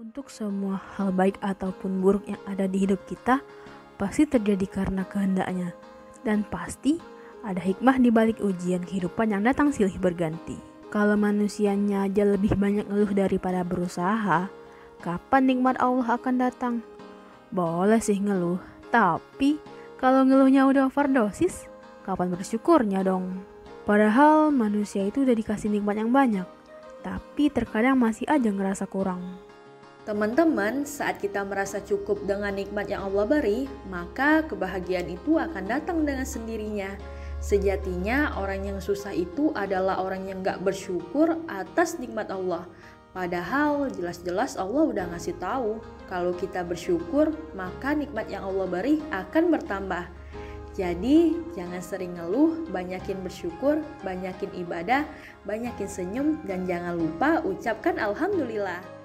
Untuk semua hal baik ataupun buruk yang ada di hidup kita, pasti terjadi karena kehendaknya. Dan pasti ada hikmah di balik ujian kehidupan yang datang silih berganti. Kalau manusianya aja lebih banyak ngeluh daripada berusaha, kapan nikmat Allah akan datang? Boleh sih ngeluh, tapi kalau ngeluhnya udah overdosis, kapan bersyukurnya dong? Padahal manusia itu udah dikasih nikmat yang banyak, tapi terkadang masih aja ngerasa kurang. Teman-teman, saat kita merasa cukup dengan nikmat yang Allah beri, maka kebahagiaan itu akan datang dengan sendirinya. Sejatinya orang yang susah itu adalah orang yang gak bersyukur atas nikmat Allah. Padahal jelas-jelas Allah udah ngasih tahu kalau kita bersyukur maka nikmat yang Allah beri akan bertambah. Jadi jangan sering ngeluh, banyakin bersyukur, banyakin ibadah, banyakin senyum dan jangan lupa ucapkan alhamdulillah.